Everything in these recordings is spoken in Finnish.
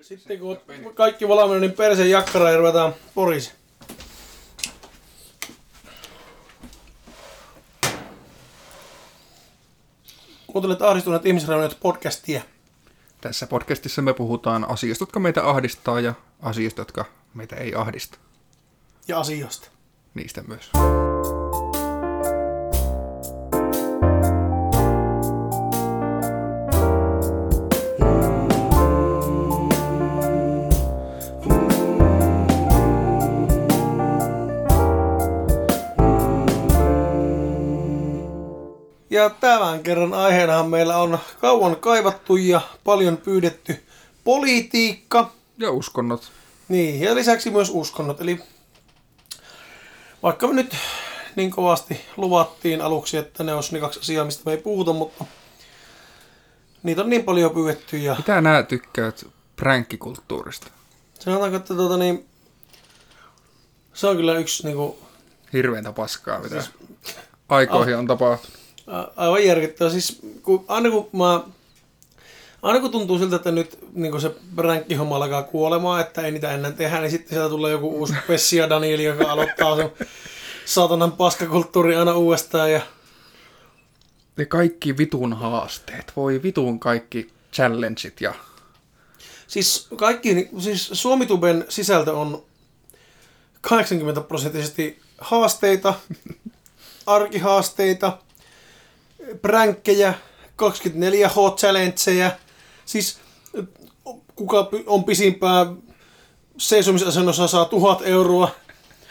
Sitten kun kaikki valmiina, niin persen jakkara ja ruvetaan porisi. Kuuntelet ahdistuneet ihmisraunioit podcastia. Tässä podcastissa me puhutaan asioista, jotka meitä ahdistaa ja asioista, jotka meitä ei ahdista. Ja asioista. Niistä myös. Ja tämän kerran aiheenahan meillä on kauan kaivattu ja paljon pyydetty politiikka. Ja uskonnot. Niin, ja lisäksi myös uskonnot. Eli vaikka me nyt niin kovasti luvattiin aluksi, että ne olisi ne kaksi asiaa, mistä me ei puhuta, mutta niitä on niin paljon pyydetty. Ja Mitä nää tykkäät pränkkikulttuurista? sanotaanko, että tuota niin, se on kyllä yksi niin kuin, Hirveintä paskaa, mitä aikoihin on tapahtunut. Aivan järkyttävä. Siis kun, aina kun mä, aina kun tuntuu siltä, että nyt niin se ränkkihomma alkaa kuolemaan, että ei niitä ennen tehdä, niin sitten sieltä tulee joku uusi Pessia Danieli, joka aloittaa sen saatanan paskakulttuuri aina uudestaan. Ja Ja kaikki vitun haasteet. Voi vitun kaikki challengeit ja... siis kaikki, siis Suomituben sisältö on 80 prosenttisesti haasteita, arkihaasteita, pränkkejä, 24H challengeja, siis kuka on pisimpään seisomisasennossa saa 1000 euroa,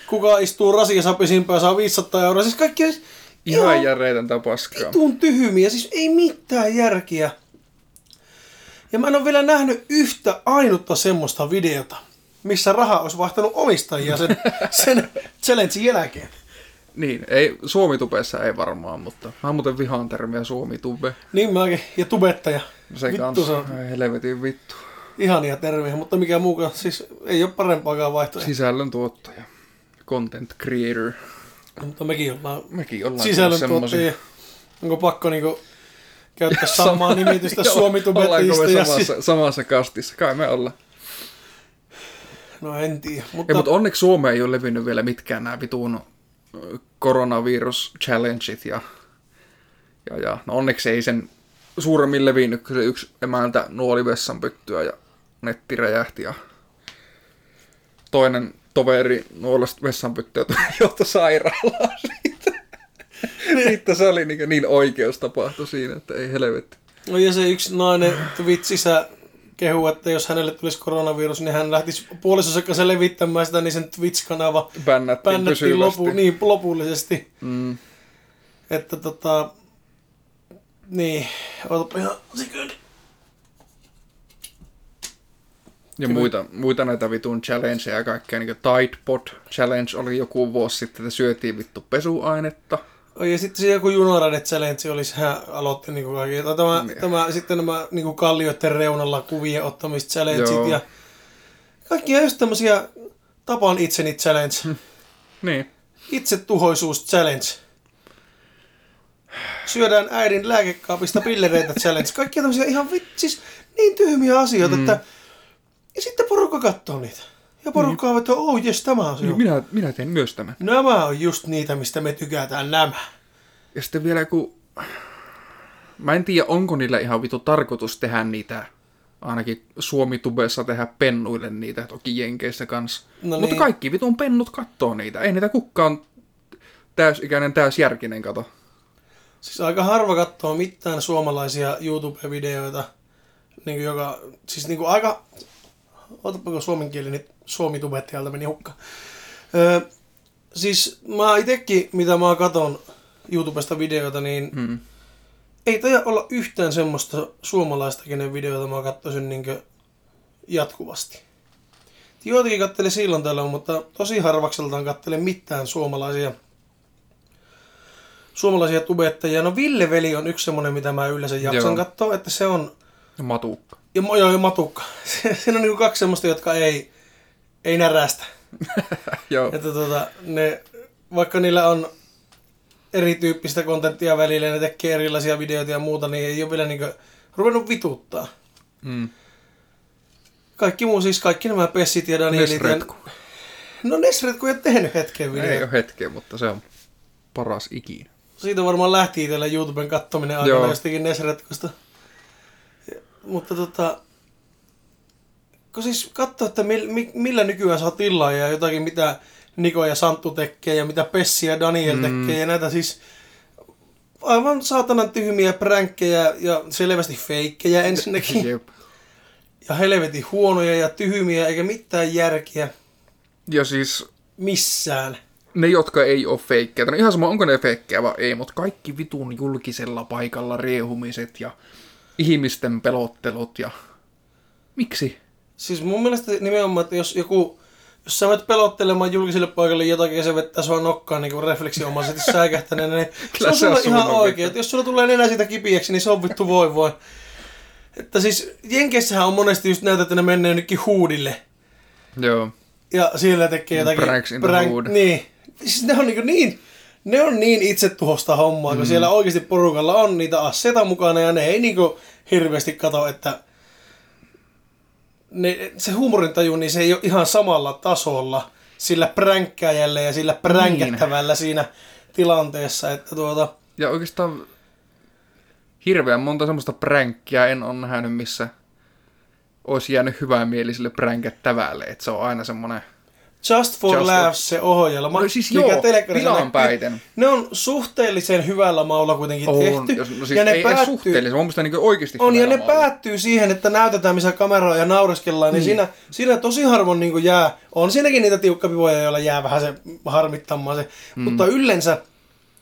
kuka istuu rasiassa pisimpään saa 500 euroa, siis kaikki on siis Ihan järjetöntä paskaa. vitun tyhmiä, siis ei mitään järkiä. Ja mä en ole vielä nähnyt yhtä ainutta semmoista videota, missä raha olisi vaihtanut omistajia sen, sen challengein jälkeen. Niin, ei, Suomitubessa ei varmaan, mutta mä muuten vihaan termiä Suomitube. Niin mäkin, ja tubettaja. Se Vittu kanssa, se on helvetin vittu. ihania termiä, mutta mikä muukaan, siis ei ole parempaakaan vaihtoehtoa. Sisällön tuottaja. Content creator. Mutta mekin ollaan Mekin ollaan sisällön tuottajia. Onko pakko niinku käyttää samaa nimitystä Joo, Ollaanko suomitubettajista? me Ja samassa, si- samassa kastissa? Kai me ollaan. no en tiedä, Ei, mutta, mutta onneksi Suomeen ei ole levinnyt vielä mitkään nämä vitun ö, koronavirus challengeit ja, ja, ja no onneksi ei sen suuremmin levinnyt, kun se yksi emäntä nuoli vessanpyttyä ja netti räjähti ja toinen toveri nuolesta vessanpyttyä johtoi sairaalaan siitä. Sitten se oli niin, niin oikeus tapahtui siinä, että ei helvetti. No ja se yksi nainen Twitchissä kehu, että jos hänelle tulisi koronavirus, niin hän lähtisi puolisonsa kanssa levittämään sitä, niin sen Twitch-kanava Bännättiin, bännättiin lopu, niin, lopullisesti. Mm. Että tota... Niin, ootapa ihan siköni. Ja muita, muita näitä vitun challengeja ja kaikkea, niin kuin Tide Pod Challenge oli joku vuosi sitten, että syötiin vittu pesuainetta. Ja sitten se joku Junarade Challenge oli, hän aloitti niinku kaikki. Tämä, Niin. tämä, sitten nämä niinku kallioiden reunalla kuvien ottamista challengeit ja kaikkia just tämmösiä tapan itseni challenge. Niin. Itsetuhoisuus challenge. Syödään äidin lääkekaapista pillereitä challenge. Kaikkia tämmöisiä ihan vit, siis niin tyhmiä asioita, mm. että... Ja sitten porukka katsoo niitä. Ja porukka on, että oh jes, tämä on se. Niin minä, minä teen myös tämän. Nämä on just niitä, mistä me tykätään nämä. Ja sitten vielä kun... Mä en tiedä, onko niillä ihan vitu tarkoitus tehdä niitä, ainakin Suomi-tubessa tehdä pennuille niitä, toki Jenkeissä kanssa. No Mutta niin. kaikki vitun pennut kattoo niitä. Ei niitä kukaan täysikäinen, täysjärkinen kato. Siis aika harva katsoo mitään suomalaisia YouTube-videoita, niin kuin joka, siis niin kuin aika, otapa kun suomen kieli, niin suomi tubettajalta meni hukka. Öö, siis mä itekin, mitä mä katon YouTubesta videoita, niin Hmm. ei taida olla yhtään semmoista suomalaista, kenen videota mä katsoisin niin jatkuvasti. Joitakin kattele silloin tällöin, mutta tosi harvakseltaan kattele mitään suomalaisia suomalaisia tubettajia. No Ville Veli on yksi semmoinen, mitä mä yleensä jaksan Joo. katsoa, että se on, Ja matukka. Ja, joo, ja Matukka. Siinä on niinku kaksi semmoista, jotka ei, ei närästä. Joo. Että tota, ne, vaikka niillä on erityyppistä kontenttia välillä, ne tekee erilaisia videoita ja muuta, niin ei ole vielä niinku ruvennut vituttaa. Mm. Kaikki muu, siis kaikki nämä Pessit ja Danielit. Ja... Nesretku. No Nesretku ei ole tehnyt hetken Ei video. ole hetkeä, mutta se on paras ikinä. Siitä varmaan lähti itsellä YouTuben kattominen Joo. aikana jostakin Nesretkusta. Mutta tota... Kun siis katsoo, että mil, mi, millä nykyään saa tilaa ja jotakin mitä Niko ja Santtu tekee ja mitä Pessi ja Daniel Mm. tekee ja näitä siis aivan saatanan tyhmiä pränkkejä ja selvästi feikkejä ensinnäkin. Jep. Ja helvetin huonoja ja tyhmiä eikä mitään järkeä Ja siis missään. ne, jotka ei ole feikkejä, no ihan sama onko ne feikkejä vai ei, mutta kaikki vitun julkisella paikalla riehumiset ja ihmisten pelottelut ja... Miksi? Siis mun mielestä nimenomaan, että jos joku, jos sä menet pelottelemaan julkiselle paikalle jotakin ja se vettää sua nokkaan niin refleksiomaisesti säikähtäneenä, niin se Kyllä on se on ihan oikein. jos sulla tulee nenä siitä kipiäksi, niin se on vittu voi voi. Että siis Jenkeissähän on monesti just näitä, että ne menee jonnekin huudille. Joo. Ja siellä tekee jotakin... Pranks in the hood. Niin. Siis ne on niin, niin ne on niin itsetuhosta hommaa, kun siellä oikeasti porukalla on niitä asseita mukana ja ne ei niinku hirveästi kato, että ne, se huumorintaju, niin se ei ole ihan samalla tasolla sillä pränkkäjällä ja sillä pränkättävällä siinä tilanteessa, että tuota, Ja oikeastaan hirveän monta semmoista pränkkiä en ole nähnyt, missä olisi jäänyt hyvämieliselle pränkättävälle. Että se on aina semmoinen... Just for Just for- Laughs se ohjelma, No siis joo, telekkarissa pilan näkyy, päiten. ne on suhteellisen hyvällä maulla kuitenkin On, tehty. jos, no siis ja ne ei edes suhteellisen, mun niin oikeasti On, ja ne maulla. päättyy siihen, että näytetään, missä kamera on ja naureskellaan, niin, siinä, siinä tosi harvoin niin jää, on siinäkin niitä tiukkapivoja, joilla jää vähän se harmittamaan se, mm. mutta yleensä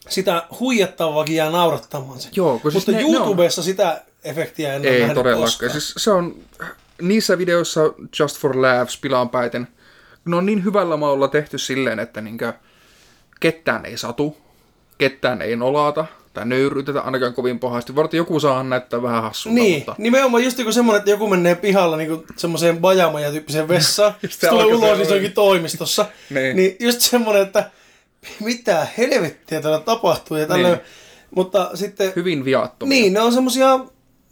sitä huijattavaakin jää naurattamaan se. Joo, kun siis mutta ne- ne on- YouTubessa sitä efektiä en ole Ei todellakaan. Siis se on niissä videoissa Just for Laughs pilaan päiten, ne on niin hyvällä maulla tehty silleen, että niinkö ketään ei satu, ketään ei nolata tai nöyryytetä ainakaan kovin pahasti. Varten joku saa näyttää vähän hassulta, Niin, mutta nimenomaan just joku semmonen, että joku menee pihalla niin semmoiseen bajamaja tyyppiseen vessaan, sitten tulee ulos, niin se onkin toimistossa. Niin. niin just semmonen, että mitä helvettiä täällä tapahtuu. Ja tällä, Niin. Mutta sitten hyvin viattomia. Niin, ne on semmosia,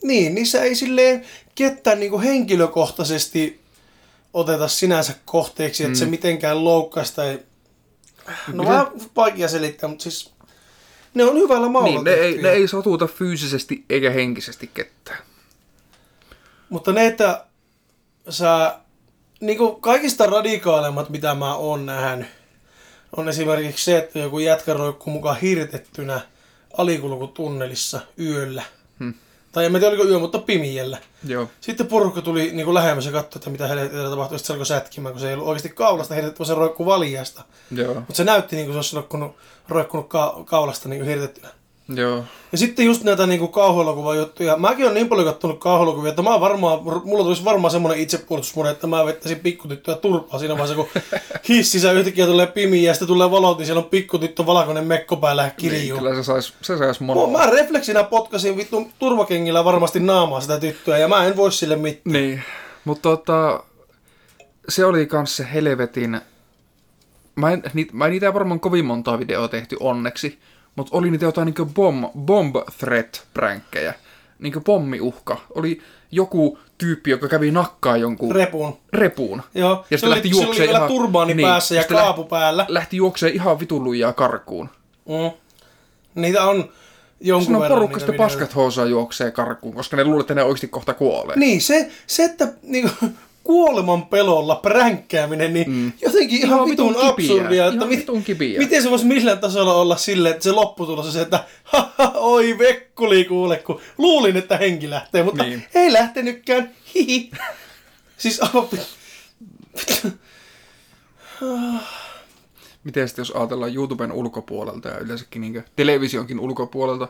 niin, niissä ei silleen ketään niinku henkilökohtaisesti oteta sinänsä kohteeksi, että se mitenkään loukkaisi tai... No Kyllä. vähän vaikea selittää, mutta siis ne on hyvällä maulla Niin, ne ei, ne ei satuta fyysisesti eikä henkisesti ketään. Mutta ne, että sä, niinku kaikista radikaalemmat, mitä mä oon nähnyt, on esimerkiksi se, että joku jätkä roikkuu mukaan hirtettynä alikulkutunnelissa yöllä. Hmm. Tai en tiedä, oliko yö, mutta pimiellä. Joo. Sitten porukka tuli niin kuin lähemmäs ja katsoi, että mitä helvettiä tapahtui. Sitten se alkoi sätkimään, kun se ei ollut oikeasti kaulasta hirtetty, vaan se roikkuu valjasta. Joo. Mutta se näytti niin kuin se olisi roikkunut, roikkunut ka- kaulasta niin hirtettynä. Joo. Ja sitten just näitä niin kauhuelokuvan juttuja. Mäkin olen niin paljon kattonut kauhuelokuvia, että mä varmaan, mulla tulisi varmaan semmoinen itsepuolustusmune, että mä vettäisin pikkutyttöä turpaa siinä vaiheessa, kun hississä yhtäkkiä tulee pimiä ja sitten tulee valot, niin siellä on pikkutyttö valkoinen mekko päällä ja Niin, kiljuu. kyllä se sais, se sais Mä, monoa. mä refleksinä potkasin vittu turvakengillä varmasti naamaa sitä tyttöä ja mä en voi sille mitään. Niin, mutta tota, se oli kans se helvetin... Mä en, niit, mä en niitä varmaan kovin montaa videoa tehty onneksi, mutta oli niitä jotain niinku bomb, bomb threat pränkkejä. Niinku pommiuhka. Oli joku tyyppi, joka kävi nakkaa jonkun Repun. repuun. Joo, Ja sitten lähti juokseen vielä ihan... turbaani niin, päässä ja kaapu lähti, päällä. lähti juokseen ihan vitun lujaa karkuun. Mm. Niitä on jonkun Siinä on verran porukka sitten paskat housaa juoksee karkuun, koska ne luulee, että ne oikeasti kohta kuolee. Niin, se, se että niinku, kuoleman pelolla pränkkääminen, niin mm. jotenkin ihan, Ihan vitun, absurdia. Että Ihan mit, vitun kipiä. Miten se voisi millään tasolla olla silleen, että se lopputulos on se, että haha, oi vekkuli kuule, kun luulin, että henki lähtee, mutta Niin. niin. ei lähtenytkään. Hihi. Siis aivan... Miten sitten jos ajatellaan YouTuben ulkopuolelta ja yleensäkin niin televisionkin ulkopuolelta?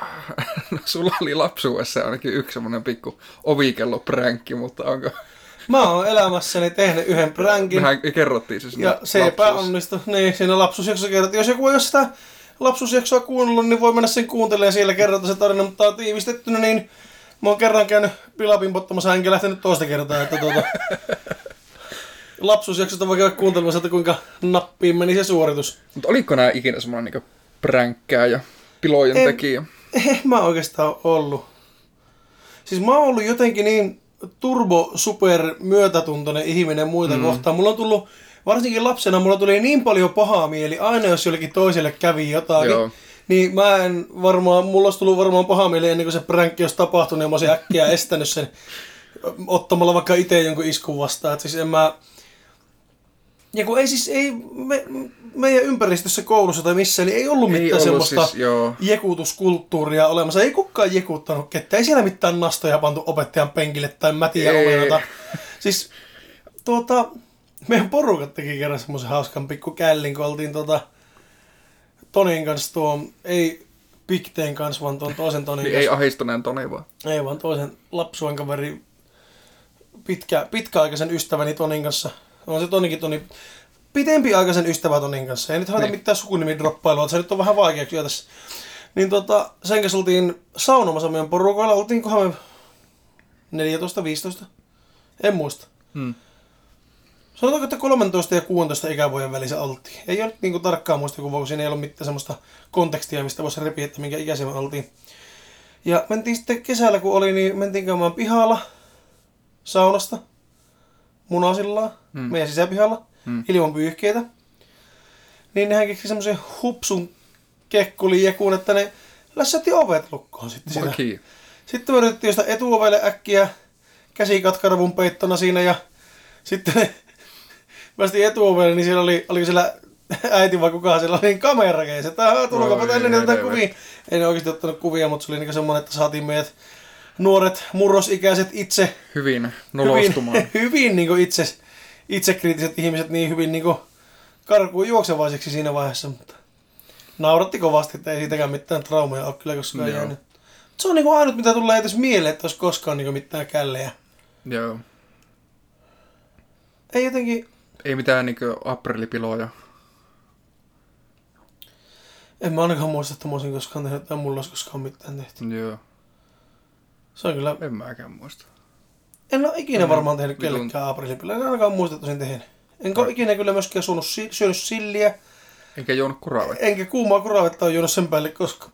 No, sulla oli lapsuudessa ainakin yksi semmoinen pikku ovikellopränkki, mutta onko... Mä oon elämässäni tehnyt yhden pränkin. Mehän kerrottiin se Ja se epäonnistui. Niin, siinä lapsuusjaksossa kerrottiin. Jos joku ei ole sitä lapsuusjaksoa kuunnellut, niin voi mennä sen kuuntelemaan siellä kerrota se tarina, mutta tiivistettynä, niin mä oon kerran käynyt pilapimpottamassa, enkä lähtenyt toista kertaa, että tuota... lapsuusjaksosta voi käydä kuuntelemassa, että kuinka nappiin meni se suoritus. Mutta oliko nämä ikinä semmoinen niin pränkkää ja pilojen En- tekijä? Eh, mä oikeastaan ollut. Siis mä oon ollut jotenkin niin turbo super myötätuntoinen ihminen muita mm. kohtaan. Mulla on tullut, varsinkin lapsena, mulla tuli niin paljon pahaa mieli, aina jos jollekin toiselle kävi jotakin. Joo. Niin mä en varmaan, mulla olisi tullut varmaan paha mieli ennen kuin se pränkki olisi tapahtunut ja mä olisin äkkiä estänyt sen ottamalla vaikka itse jonkun iskun vastaan. Et siis en mä... Ja kun ei siis, ei me, meidän ympäristössä koulussa tai missään, niin ei ollut Ei mitään ollut semmoista siis, joo. jekutuskulttuuria olemassa. Ei kukaan jekuttanut ketään. Ei siellä mitään nastoja pantu opettajan penkille tai mätiä Ei. omenata. Siis tuota, meidän porukat teki kerran semmoisen hauskan pikku källin, kun oltiin tuota, Tonin kanssa tuo, ei Pikteen kanssa, vaan tuon toisen Tonin Niin kanssa. ei ahistuneen Toni vaan. Ei vaan toisen lapsuuden kaveri, pitkä, pitkäaikaisen ystäväni Tonin kanssa. On se Tonikin Toni, pitempiaikaisen ystävä Tonin kanssa. Ei nyt haeta Niin. mitään sukunimidroppailua, se nyt on vähän vaikeuksia tässä. Niin tota, sen kanssa oltiin saunomassa meidän porukoilla, oltiinkohan me 14-15? En muista. Hmm. Sanotaanko, että 13 ja 16 ikävuoden välissä oltiin. Ei ole niin tarkkaa muistikuvaa, kun siinä ei ollut mitään semmoista kontekstia, mistä voisi repiä, että minkä ikäisiä me oltiin. Ja mentiin sitten kesällä, kun oli, niin mentiin käymään pihalla saunasta munasillaan. Mm. meidän sisäpihalla, mm. ilman pyyhkeitä. Niin nehän keksi semmoisen hupsun kekkulijekun, että ne lässätti ovet lukkoon sitten siinä. Vaki. Sitten me yritettiin sitä etuovelle äkkiä käsikatkarvun peittona siinä ja sitten ne päästiin etuovelle, niin siellä oli, oliko siellä äiti vai kukaan siellä oli niin kamera keisi, että "Aah, tulkaapa Voi tänne niin otetaan helvetti. kuvia. Ei ne oikeasti ottanut kuvia, mutta se oli niin semmoinen, että saatiin meidät nuoret murrosikäiset itse Hyvin nolostumaan. hyvin, hyvin niin itse, itsekriittiset ihmiset niin hyvin niin karkuun juoksevaiseksi siinä vaiheessa, mutta nauratti kovasti, että ei siitäkään mitään traumaa ole kyllä koskaan Joo. jäänyt. Se on niin ainut, mitä tulee edes mieleen, että olisi koskaan niin mitään källejä. Joo. Ei jotenkin, Ei mitään niinkö aprilipiloja. en mä ainakaan muista, että mä olisin koskaan tehnyt, tai mulla olisi koskaan mitään tehty. Joo. Se on kyllä, En mäkään muista. En ole ikinä Mm, varmaan tehnyt kellekään aprilipillä, en ainakaan muista, että olisin tehnyt. Enkä ole ikinä kyllä myöskään suonut, si- syönyt silliä, Enkä juonut kuravettä. enkä kuumaa kuravetta ole juonut sen päälle, koska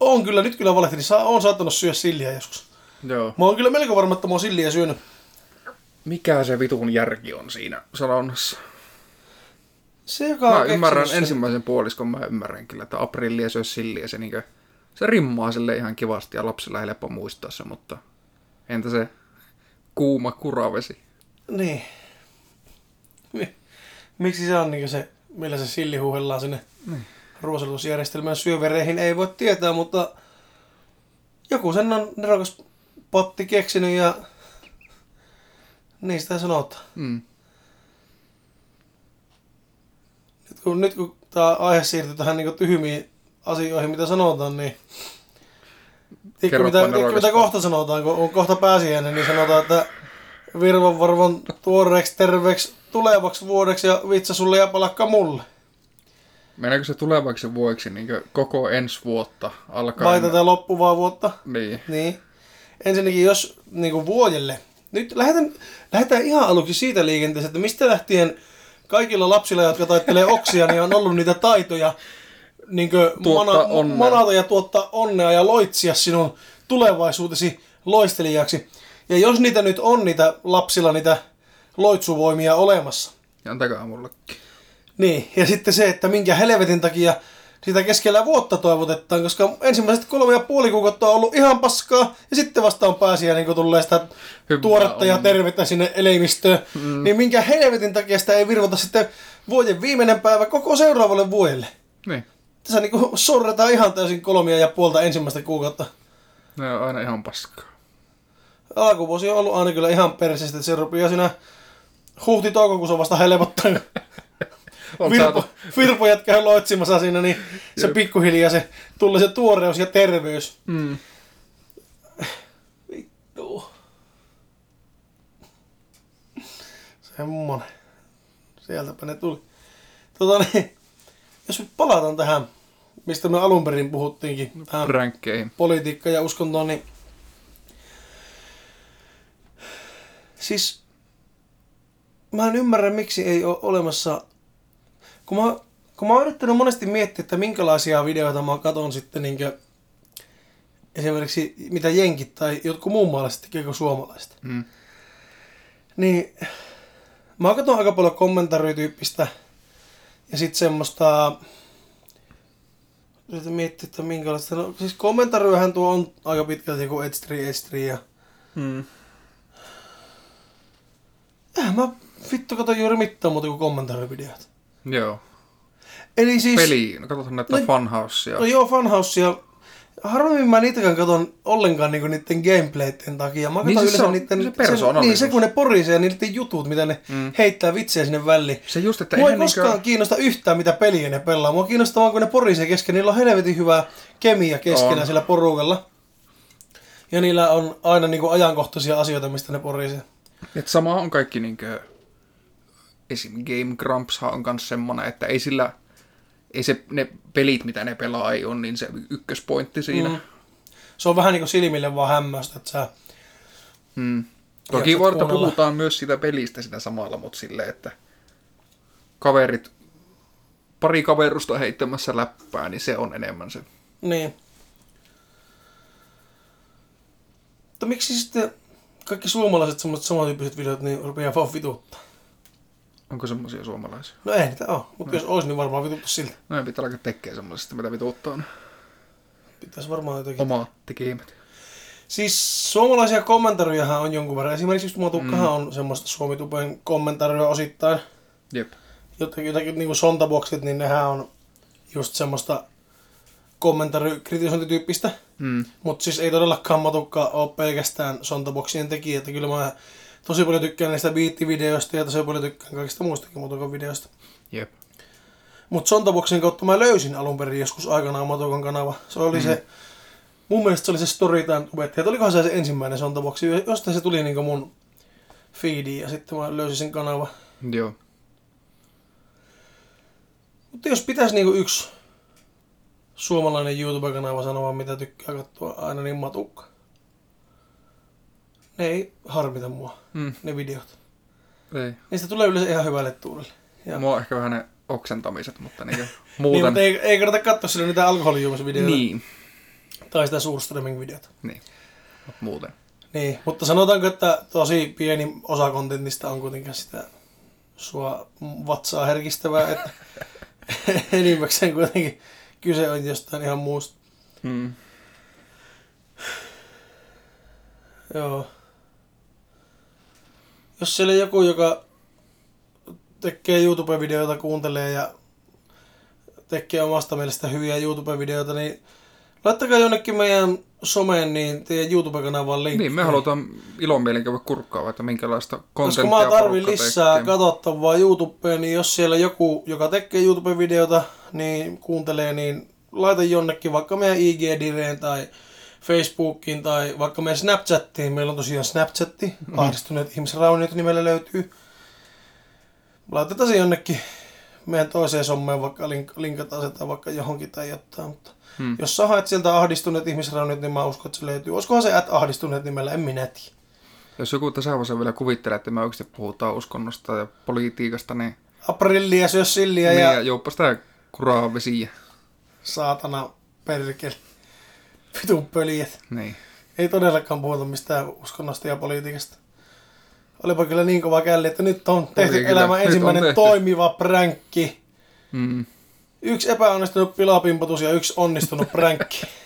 on kyllä, nyt kyllä valehtelin, saa, on saattanut syödä silliä joskus. Joo. Mä oon kyllä melko varma, että mä oon silliä syönyt. Mikä se vitun järki on siinä sanonnassa? Se, joka Mä ymmärrän sen- ensimmäisen puoliskon, mä ymmärrän kyllä, että aprillia olisi silliä, se, niinkö, se rimmaa sille ihan kivasti ja lapsilla helppo muistaa se, mutta entä se kuuma kuravesi? Niin. Mi- Miksi se on niin se, millä se silli huuhellaan sinne Niin. ruosalusjärjestelmän syövereihin, ei voi tietää, mutta joku sen on nerokas potti keksinyt ja sitä sanotaan. Mm. Nyt kun, nyt kun tämä aihe siirtyy tähän niin tyhmiin asioihin, mitä sanotaan, niin Tiedätkö, mitä, tiedätkö, mitä kohta sanotaan, kun on kohta pääsiäinen, niin sanotaan, että virvan varvon tuoreeksi, terveeksi, tulevaksi vuodeksi ja vitsa sulle ja palakka mulle. Meneekö se tulevaksi vuodeksi niin koko ensi vuotta alkaen? Vai tätä loppuvaa vuotta. Niin. Niin. Ensinnäkin, jos niin kuin vuodelle. Nyt lähdetään, lähdetään ihan aluksi siitä liikenteestä, että mistä lähtien kaikilla lapsilla, jotka taittelee oksia, niin on ollut niitä taitoja niin Tuottaa onnea. manata ja tuottaa onnea ja loitsia sinun tulevaisuutesi loistelijaksi. Ja jos niitä nyt on niitä lapsilla niitä loitsuvoimia olemassa, Ja antakaa mullekin. niin, ja sitten se, että minkä helvetin takia sitä keskellä vuotta toivotetaan, koska ensimmäiset kolme ja puoli kuukautta on ollut ihan paskaa, ja sitten vasta on pääsiä, niin kun tulee sitä Hyvää tuoretta ja onnea. tervettä sinne elimistöön, mm. niin minkä helvetin takia sitä ei virvota sitten vuoden viimeinen päivä koko seuraavalle vuodelle. Niin. Tässä niin sorretaan ihan täysin kolmia ja puolta ensimmäistä kuukautta. Ne on aina ihan paskaa. Alkuvuosi on ollut aina kyllä ihan perseistä, että se rupeaa siinä huhti-toukokuussa vasta helpottaa, On Virpo, virpojat käy loitsimassa siinä, niin se pikkuhiljaa se tulee se tuoreus ja terveys. mm, Vittu. Semmonen. Sieltäpä ne tuli. Tota niin, jos nyt palataan tähän, mistä me alun perin puhuttiinkin, tähän ränkkeihin. politiikka ja uskontoon, niin siis mä en ymmärrä, miksi ei ole olemassa, kun mä, kun mä oon yrittänyt monesti miettiä, että minkälaisia videoita mä katon sitten niinkö esimerkiksi mitä jenkit tai jotkut muun maalaiset tekee kuin suomalaiset. Mm. Niin mä katson aika paljon kommentaarityyppistä ja sitten semmoista Yritän miettiä, että minkälaista. No, siis kommentaariohan tuo on aika pitkälti joku Edstri, Edstri ja... Mm. Äh, mä vittu katon juuri mitään muuta kuin kommentaarivideot. Joo. Eli siis... Peli, no katsotaan näitä No- Funhousea. No joo, Funhousea. Harvemmin mä niitäkään katon ollenkaan niinku niiden gameplayten takia. Mä Niin, siis yleensä se on- niiden, se persoonallisuus. niin, se kun ne porisee ja niiden jutut, mitä ne Mm. heittää vitsejä sinne väliin. Se just, että Mua ei koskaan niinkö- kiinnosta yhtään, mitä peliä ne pelaa. Mua kiinnostaa vaan, kun ne porisee kesken. Niillä on helvetin hyvää kemia keskenään On. sillä porukalla. Ja niillä on aina niinku ajankohtaisia asioita, mistä ne porisee. Et sama on kaikki niinkö... Esim. Game Grumpshan on kans semmonen, että ei sillä... Ei se, ne pelit, mitä ne pelaa, ei on niin se ykköspointti siinä. Mm. Se on vähän niinku silmille vaan hämmästä, että sä... Mm. Toki kuunnella. puhutaan myös siitä pelistä sitä samalla, mutta silleen, että kaverit, pari kaverusta heittämässä läppää, niin se on enemmän se. Niin. Mutta miksi sitten kaikki suomalaiset semmoiset samantyyppiset videot niin rupeaa vaan vituttaa? Onko semmoisia suomalaisia? No ei niitä ole, mutta jos olisi, niin varmaan vituttu siltä. No ei pitää alkaa tekemään semmoisesta, mitä vituuttaa ne Pitäisi varmaan jotenkin. omat tekemät. Siis suomalaisia kommentaarejahan on jonkun verran. Esimerkiksi just Matukkahan mm. on semmoista Suomitupen kommentaaria osittain. Jep. Jotakin, jotakin niin kuin sontaboksit, niin nehän on just semmoista kommentaarikritisointityyppistä. Mm. Mutta siis ei todellakaan Matukka ole pelkästään sontaboksien tekijä. Että kyllä mä tosi paljon tykkään näistä biittivideoista ja tosi paljon tykkään kaikista muistakin Matukan videoista. Jep. Mutta Sontaboksin kautta mä löysin alun perin joskus aikanaan Matukan kanava. Se oli mm. se, mun mielestä se oli se Storytime. Ja olikohan se se ensimmäinen Sontaboksi, jostain se tuli niinku mun feediin ja sitten mä löysin sen kanava. Joo. Mutta jos pitäisi niinku yksi suomalainen YouTube-kanava sanoa, mitä tykkää katsoa aina, niin Matukka. Ne ei harmita mua, Mm. ne videot. Ei. Niistä tulee yleensä ihan hyvälle tuulelle. Ja, Mua on ehkä vähän ne oksentamiset, mutta niinkö niin, muuten... mutta ei, ei kannata katsoa sillä niitä alkoholijuomisvideoita niin. tai sitä suurstreaming-videota. niin. Mut muuten. Niin, mutta sanotaanko, että tosi pieni osa kontentista on kuitenkin sitä sua vatsaa herkistävää, että enimmäkseen kuitenkin kyse on jostain ihan muusta. Mm. Joo. Jos siellä joku, joka tekee YouTube-videoita, kuuntelee ja tekee omasta mielestä hyviä YouTube-videoita, niin laittakaa jonnekin meidän someen niin teidän YouTube-kanavaan linkki. Niin, me halutaan ilomielin käydä kurkkaa, että minkälaista Koska kontenttia mä tarvin lisää tekee. katsottavaa YouTubeen, niin jos siellä joku, joka tekee YouTube-videota, niin kuuntelee, niin laita jonnekin vaikka meidän IG-direen tai Facebookiin tai vaikka meidän Snapchattiin. Meillä on tosiaan Snapchatti, mm-hmm. ahdistuneet ihmisrauniot nimellä löytyy. Laitetaan se jonnekin meidän toiseen sommeen, vaikka link, linkataan se tai vaikka johonkin tai jotain. Mutta Hmm. jos sä haet sieltä ahdistuneet ihmisrauniot, niin mä uskon, että se löytyy. Olisikohan se at ahdistuneet nimellä, en minä tiedä. Jos joku tässä vaiheessa vielä kuvittelee, että me oikeasti puhutaan uskonnosta ja politiikasta, niin Aprillia, syö silliä niin, ja ja juoppa sitä kuraa vesiä. saatana perkele. Vitun pöliät. Niin. Ei todellakaan puhuta mistään uskonnosta ja politiikasta. Olipa kyllä niin kova källi, että nyt on tehty kyllä. elämän ensimmäinen tehty. toimiva pränkki. Mm. Yksi epäonnistunut pilapimpotus ja yksi onnistunut pränkki.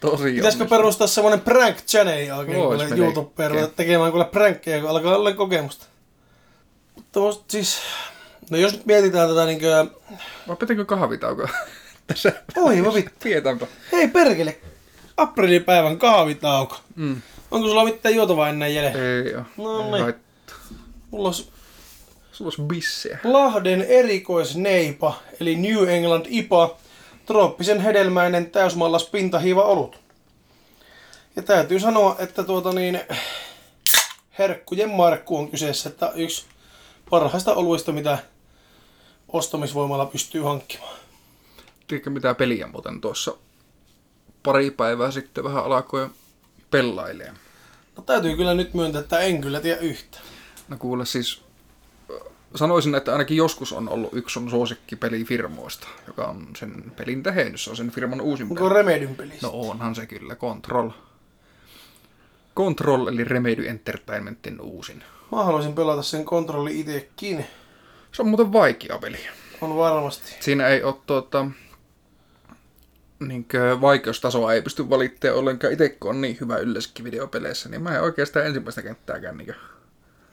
Tosi Pitäisikö perustaa semmoinen prank channel oikein Vois kuule. YouTubeen, ruveta tekemään kuule prankkejä, kun alkaa olla kokemusta. Mutta siis, no jos nyt mietitään tätä niinkö, Vai pitänkö kahvitauko? Tässä oi vittu. Hei perkele, aprilipäivän kahvitauko. Mm. Onko sulla mitään juotavaa ennen jäle? Ei oo. No niin. haittaa. Mulla on Sulla olisi bissejä. Lahden erikoisneipa, eli New England IPA, trooppisen hedelmäinen täysmallas pintahiiva olut. Ja täytyy sanoa, että tuota niin, herkkujen markku on kyseessä, että yksi parhaista oluista, mitä ostamisvoimalla pystyy hankkimaan. Tiedätkö mitä peliä muuten tuossa pari päivää sitten vähän alkoi pelailemaan. No täytyy kyllä nyt myöntää, että en kyllä tiedä yhtä. No kuule siis, sanoisin, että ainakin joskus on ollut yksi sun suosikkipelifirmoista, joka on sen pelin tehnyt. Se on sen firman uusin Onko peli. Remedyn peli? No onhan se kyllä, Control. Control eli Remedy Entertainmentin uusin. Mä haluaisin pelata sen kontrolli itekin. Se on muuten vaikea peli. On varmasti. Siinä ei ole tuota, niin vaikeustasoa ei pysty valittamaan ollenkaan. Itse kun on niin hyvä ylläskin videopeleissä, niin mä en oikeastaan ensimmäistä kenttääkään niin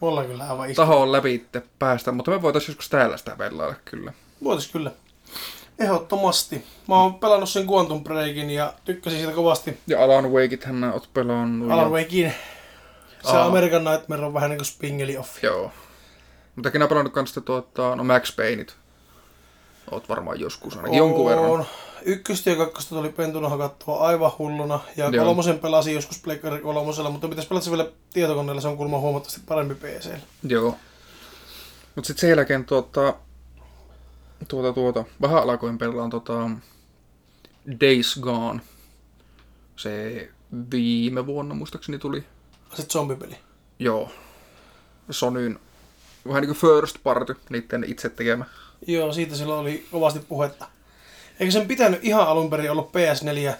Me ollaan kyllä aivan isku. tahoon läpi päästä, mutta me voitaisiin joskus täällä sitä pelailla kyllä. Voitais kyllä. Ehdottomasti. Mä oon pelannut sen Quantum Breakin ja tykkäsin siitä kovasti. Ja Alan Wakeit hän oot pelannut. Alan ja- Wakein. Se Aa. American Nightmare on vähän niin kuin Spingeli Off. Joo. Mutta kenä pelannut kanssa tuota, no Max Payneit. Oot varmaan joskus ainakin jonkun verran. Ykköstä ja kakkosta tuli pentuna hakattua aivan hulluna. Ja Joo. kolmosen pelasin joskus Pleikkari kolmosella, mutta pitäisi pelata se vielä tietokoneella, se on kuulemma huomattavasti parempi PC. Joo. Mutta sitten sen jälkeen tuota, tuota, tuota, vähän alkoin pelaan tuota, Days Gone. Se viime vuonna muistaakseni tuli. Se zombipeli. Joo. Sonyn vähän niin kuin first party, niiden itse tekemä. Joo, siitä silloin oli kovasti puhetta. Eikö sen pitänyt ihan alun perin olla PS4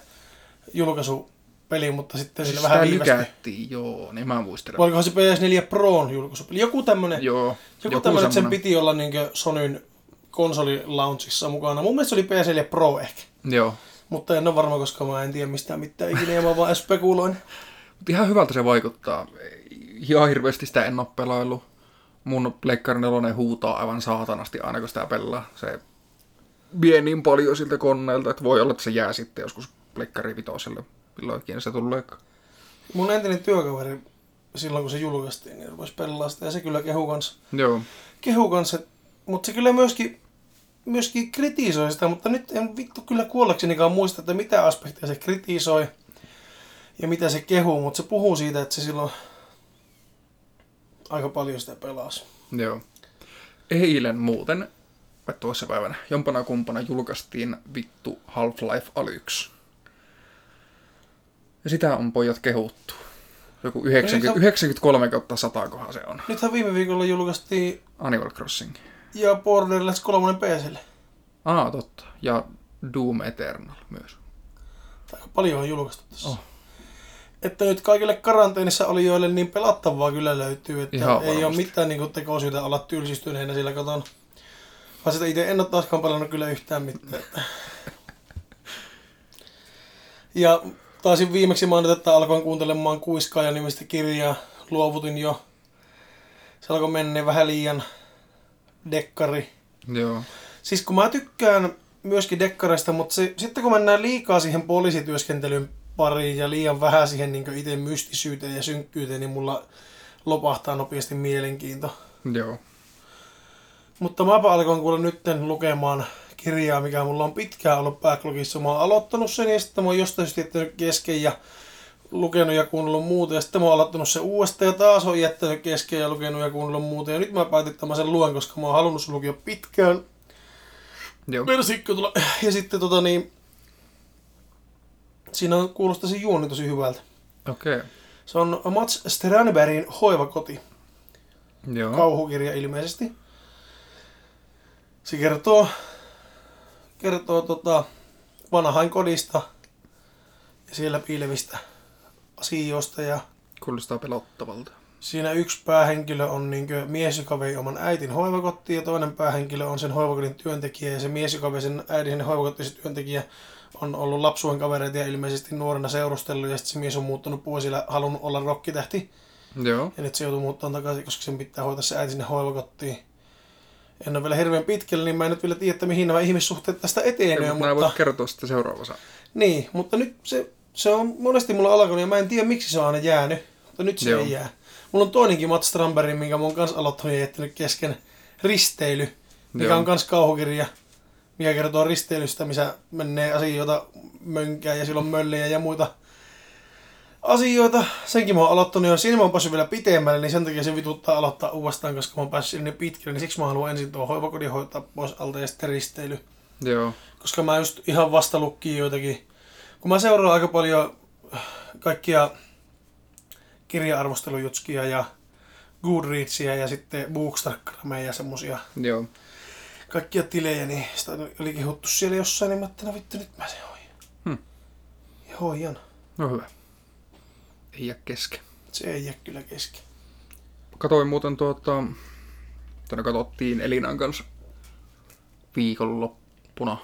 julkaisupeli, mutta sitten sillä Sitä vähän lykättiin, joo, niin mä muistelen. Olikohan se PS4 Proon julkaisupeli? Joku tämmönen, Joo, joku tämmönen, että sen piti olla niinkö Sonyn konsolilaunchissa mukana. Mun mielestä se oli PS4 Pro ehkä. Joo. Mutta en ole varma, koska mä en tiedä mistään mitään ikinä ja mä vaan spekuloin. Mutta ihan hyvältä se vaikuttaa. Ihan hirveästi sitä en ole pelaillut. Mun Pleikkari 4 huutaa aivan saatanasti aina kun sitä pelaa. Se vie niin paljon siltä koneelta, että voi olla, että se jää sitten joskus Pleikkari vitoselle. Milloinkin se tulee. Mun entinen työkaveri silloin kun se julkaistiin, niin rupesi pelaa sitä ja se kyllä kehu kans. Joo. Kehu kans, mutta se kyllä myöskin, myöskin kritisoi sitä, mutta nyt en vittu kyllä kuollaksenikaan muista, että mitä aspekteja se kritisoi ja mitä se kehuu, mutta se puhuu siitä, että se silloin aika paljon sitä pelasi. Joo. Eilen muuten, vai tuossa päivänä, jompana kumpana julkaistiin vittu Half-Life Alyx. Ja sitä on pojat kehuttu. Joku 90, Nythän- 93 kautta 100 kohan se on. Nythän viime viikolla julkaistiin Animal Crossing. ja Borderlands 3 PClle. Aa, totta. Ja Doom Eternal myös. Aika paljon on julkaistu tässä. Oh. Että nyt kaikille karanteenissa olijoille niin pelattavaa kyllä löytyy, että Ihan ei ole varmasti. mitään niin tekosyytä olla tylsistyneenä sillä kotona. Vaan sitä itse en ole taaskaan pelannut kyllä yhtään mitään. Ja taisin viimeksi mainita, että alkoin kuuntelemaan Kuiskaaja nimistä kirjaa. Luovutin jo. Se alkoi mennä vähän liian dekkari. Joo. Siis kun mä tykkään myöskin dekkareista, mutta se, sitten kun mennään liikaa siihen poliisityöskentelyn pariin ja liian vähän siihen niin itse mystisyyteen ja synkkyyteen, niin mulla lopahtaa nopeasti mielenkiinto. Joo. Mutta mäpä alkoin kuulla nytten lukemaan kirjaa, mikä mulla on pitkään ollut backlogissa. Mä oon aloittanut sen ja sitten mä oon jostain syystä jättänyt kesken ja lukenut ja kuunnellut muuta. Ja sitten mä oon aloittanut sen uudestaan ja taas on jättänyt kesken ja lukenut ja kuunnellut muuta. Ja nyt mä päätin, että mä sen luen, koska mä oon halunnut sen lukea pitkään. Joo. Persikko tulla. Ja sitten tota niin... Siinä on kuulostaa se juoni tosi hyvältä. Okei. Okay. Se on Mats Strandbergin Hoivakoti. Joo. Kauhukirja ilmeisesti. Se kertoo, kertoo tota, vanhain kodista ja siellä piilevistä asioista. Ja Kuulostaa pelottavalta. siinä yksi päähenkilö on niinkö mies, joka vei oman äitin hoivakottiin ja toinen päähenkilö on sen hoivakodin työntekijä. Ja se mies, joka vei sen äidin hoivakottiin, se työntekijä on ollut lapsuuden kavereita ja ilmeisesti nuorena seurustellut. Ja sitten se mies on muuttunut pois ja halunnut olla rokkitähti. Joo. Ja nyt se joutuu muuttamaan takaisin, koska sen pitää hoitaa se äiti sinne hoivakottiin. En ole vielä hirveän pitkällä, niin mä en nyt vielä tiedä, että mihin nämä ihmissuhteet tästä etenee. Ei, mutta mutta, mä voin kertoa sitten seuraavassa. niin, mutta nyt se, se on monesti mulla alkanut ja mä en tiedä miksi se on aina jäänyt. Mutta nyt se Joo. ei jää. Mulla on toinenkin Mats Strandberg, minkä mä oon kanssa aloittanut ja jättänyt kesken. Risteily, mikä Joo. on kans kauhukirja, mikä kertoo risteilystä, missä menee asioita mönkään ja silloin möllejä ja muita asioita. Senkin mä oon aloittanut jo. Siinä mä oon päässyt vielä pitemmälle, niin sen takia se vituttaa aloittaa uudestaan, koska mä oon päässyt sinne pitkälle. Niin siksi mä haluan ensin tuo hoivakodin hoitaa pois alta ja sitten risteily. Joo. Koska mä just ihan vasta lukkiin joitakin. Kun mä seuraan aika paljon kaikkia kirja-arvostelujutskia ja Goodreadsia ja sitten Bookstagrameja ja semmosia Joo. kaikkia tilejä, niin sitä oli kehuttu siellä jossain, niin mä ajattelin, no vittu nyt mä sen hoidan. Hmm. Ja hoidan. No hyvä. Ei jää kesken. Se ei jää kyllä kesken. Katoin muuten tuota, tänne katsottiin Elinan kanssa viikonloppuna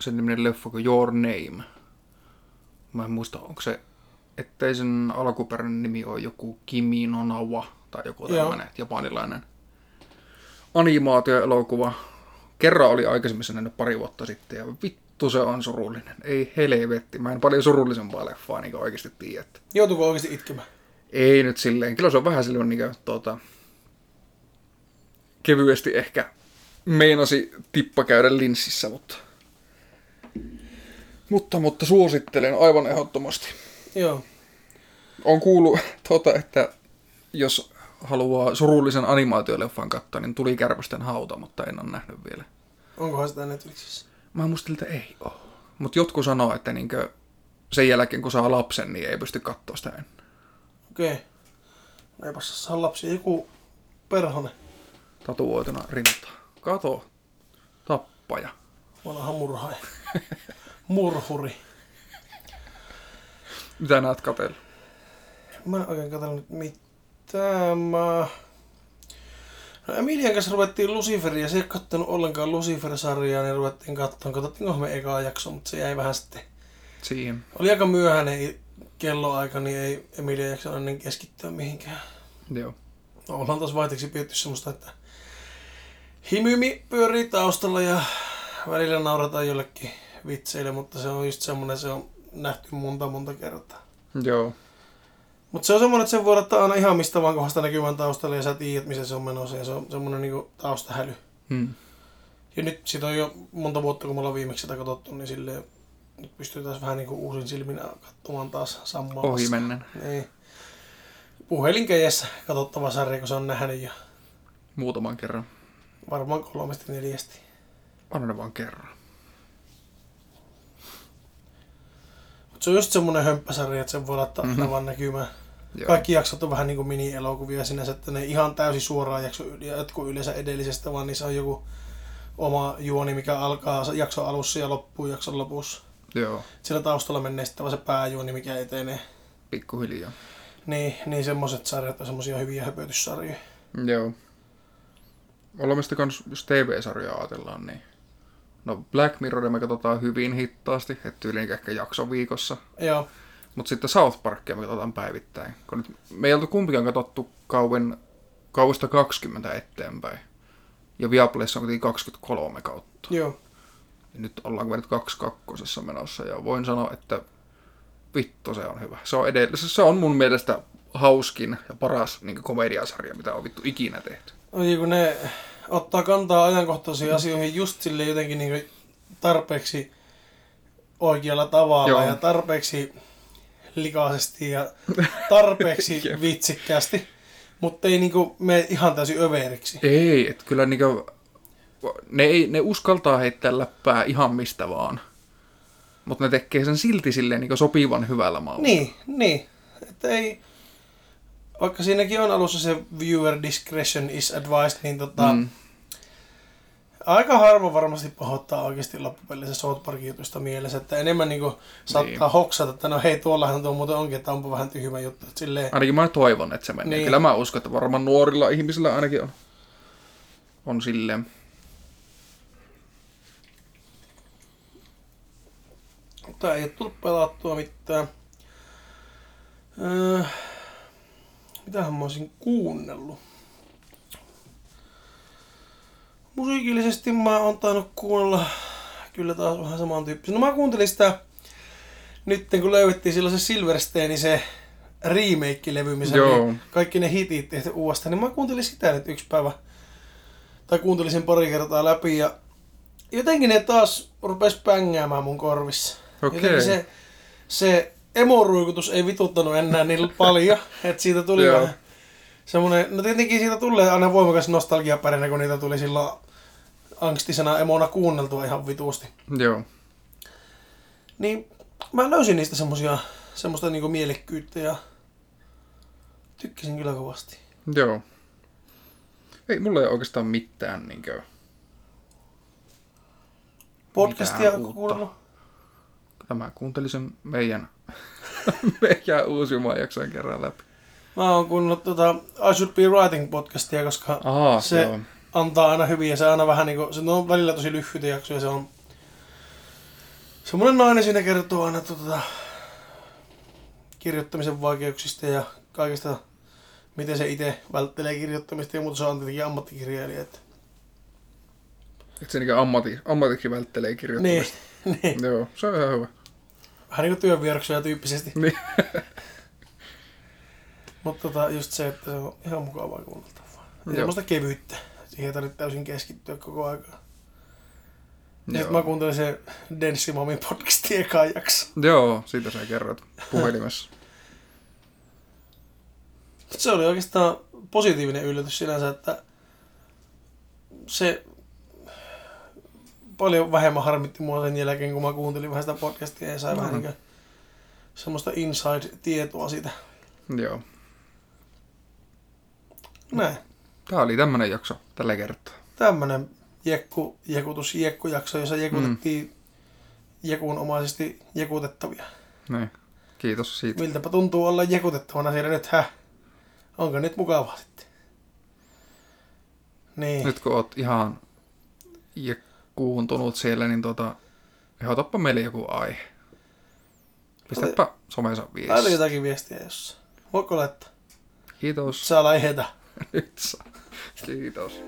sen niminen leffa kuin Your Name. Mä en muista, onko se, ettei sen alkuperäinen nimi ole joku Kimi no Nawa tai joku tämmöinen japanilainen animaatioelokuva. Kerran oli aikaisemmin sen nähnyt pari vuotta sitten ja vittu se on surullinen. Ei helvetti. Mä en paljon surullisempaa leffaa niin oikeasti tiedä. että- Joutuuko oikeasti itkemään? ei nyt silleen. Kyllä se on vähän silloin niin kuin, tuota, kevyesti ehkä meinasi tippa käydä linssissä, mutta, mutta, mutta suosittelen aivan ehdottomasti. Joo. On kuullut, tuota, että jos haluaa surullisen animaatioleffan katsoa, niin tuli kärpästen hauta, mutta en ole nähnyt vielä. Onkohan sitä Netflixissä? Mä muistelin, että ei ole. Mutta jotkut sanoo, että niinkö sen jälkeen kun saa lapsen, niin ei pysty katsoa sitä ennen. Okei. Okay. Eipä saa lapsia. Joku perhonen. Tatuoituna rintaa. Kato. Tappaja. Vanha murhaaja. Murhuri. Mitä näet katella? Mä en oikein katsellut mitään. Mä... No Emilian kanssa ruvettiin Luciferia. Se ei kattonut ollenkaan Lucifer-sarjaa, niin ruvettiin katsomaan. Katsottiinko me ekaa jakso, mutta se jäi vähän sitten. Siihen. Oli aika myöhäinen kelloaika, niin ei Emilia jaksanut ennen keskittyä mihinkään. Joo. No, ollaan taas vaihteeksi pietty semmoista, että himymi pyörii taustalla ja välillä naurataan jollekin vitseille, mutta se on just semmoinen, se on nähty monta monta kertaa. Joo. Mutta se on semmoinen, että sen voi laittaa aina ihan mistä vaan kohdasta näkymään taustalle ja sä tiedät, missä se on menossa ja se on semmoinen niinku taustahäly. Hmm. Ja nyt siitä on jo monta vuotta, kun me ollaan viimeksi sitä katsottu, niin silleen nyt pystyy taas vähän niinku uusin silmin katsomaan taas samaa. Ohi mennen. Niin. Puhelinkeijässä katsottava sarja, kun se on nähnyt ja Muutaman kerran. varmaan kolmesti neljästi. Anna ne vaan kerran. Mutta se on just semmoinen hömppäsarja, että sen voi laittaa mm-hmm. Mhm. vaan näkymään. Joo. Kaikki jaksot on vähän niin kuin mini-elokuvia sinänsä, että ne ihan täysin suoraan jakso jatkuu yleensä edellisestä, vaan niissä on joku oma juoni, mikä alkaa jakson alussa ja loppuu jakson lopussa. Joo. Siellä taustalla menee sitten se pääjuoni, mikä etenee. Pikkuhiljaa. Niin, niin semmoiset sarjat on semmoisia hyviä höpötyssarjoja. Joo. Ollaan me sitten kans, jos TV-sarjaa ajatellaan, niin... No Black Mirror me katsotaan hyvin hittaasti, että tyyliin ehkä jakso viikossa. Joo, Mutta sitten South Parkia me katsotaan päivittäin. Kun nyt me ei oltu kumpikaan katsottu kauan, kauista 20 eteenpäin. Ja Viaplayssa on kuitenkin 23 kautta. joo. Ja nyt ollaan kaksi kakkosessa menossa ja voin sanoa, että vittu se on hyvä. Se on, edellä, se on mun mielestä hauskin ja paras niin komediasarja, mitä on vittu ikinä tehty. Niin kun ne ottaa kantaa ajankohtaisiin asioihin just sille jotenkin niin tarpeeksi oikealla tavalla Joo. ja tarpeeksi likaisesti ja tarpeeksi vitsikkäästi, mutta ei niinku mene ihan täysin överiksi. Ei, että kyllä niinku, ne, ei, ne uskaltaa heittää läppää ihan mistä vaan. Mutta ne tekee sen silti silleen niin sopivan hyvällä maulla. Niin, niin. Että ei, vaikka siinäkin on alussa se viewer discretion is advised, niin tota, mm. Aika harva varmasti pahoittaa oikeasti loppupelissä South Parkin jutusta mielessä, että enemmän niinku saattaa Niin. hoksata, että no hei, tuollahan tuo muuten onkin, että onpa vähän tyhmä juttu. Että silleen, Ainakin mä toivon, että se menee. Niin. Kyllä mä uskon, että varmaan nuorilla ihmisillä ainakin on, on silleen. mutta ei ole tullut pelattua mitään. Öö, mitähän mä olisin kuunnellut? Musiikillisesti mä oon tainnut kuunnella kyllä taas vähän samantyyppistä. No mä kuuntelin sitä nyt kun löydettiin silloin se Silversteinin se remake-levy, missä Joo. kaikki ne hitit tehty uudestaan, niin mä kuuntelin sitä nyt yksi päivä. Tai kuuntelin sen pari kertaa läpi ja jotenkin ne taas rupes pängäämään mun korvissa. Okei. Jotenkin se, se emoruikutus ei vituttanut enää niin paljon, että siitä tuli vähän semmoinen, no tietenkin siitä tulee aina voimakas nostalgiapärinä, kun niitä tuli silloin angstisena emona kuunneltua ihan vituusti. Joo. Niin mä löysin niistä semmosia, semmoista niinku mielekkyyttä ja tykkäsin kyllä kovasti. Joo. Ei, mulla ei oikeastaan mitään niinkö... Podcastia kuunnellut. Mä kuuntelin sen meidän, meidän uusimman jakson kerran läpi. Mä oon kuunnellut tota I Should Be Writing podcastia, koska Aha, se joo. antaa aina hyvin ja se aina vähän niinku, se on välillä tosi lyhyitä jaksoja, se on semmoinen nainen siinä kertoo aina tota, kirjoittamisen vaikeuksista ja kaikesta, miten se itse välttelee kirjoittamista ja muuta se on tietenkin ammattikirjailija. Että. Että se niinkö ammati, ammatiksi välttelee Niin, kirjoittamista. niin, Joo, se on ihan hyvä. vähän niinku työnvieroksuja tyyppisesti. Niin. Mutta tota, just se, että se on ihan mukavaa kuunneltavaa. Ja Joo. semmoista kevyyttä. Siihen ei tarvitse täysin keskittyä koko aikaa. Sit mä kuuntelin se Denssimomin podcastin ekaan jakso. Joo, siitä sä kerrot puhelimessa. Se oli oikeastaan positiivinen yllätys sinänsä, että se paljon vähemmän harmitti mua sen jälkeen, kun mä kuuntelin vähän sitä podcastia ja sai No. vähän niin semmoista inside-tietoa siitä. Joo. Näin. Tää oli tämmönen jakso tällä kertaa. Tämmönen jekku, jekutus, jekkujakso, jossa jekutettiin mm. jekunomaisesti jekutettavia. Niin. Kiitos siitä. Miltäpä tuntuu olla jekutettavana siellä nyt, häh? Onko nyt mukavaa sitten? Niin. Nyt kun oot ihan ja kuuntunut siellä, niin tota, ehdotappa meille joku aihe. Pistäpä someensa Laita viesti. jotakin viestiä jossain. Voiko laittaa? Kiitos. Saa aiheita. Nyt saa. Kiitos.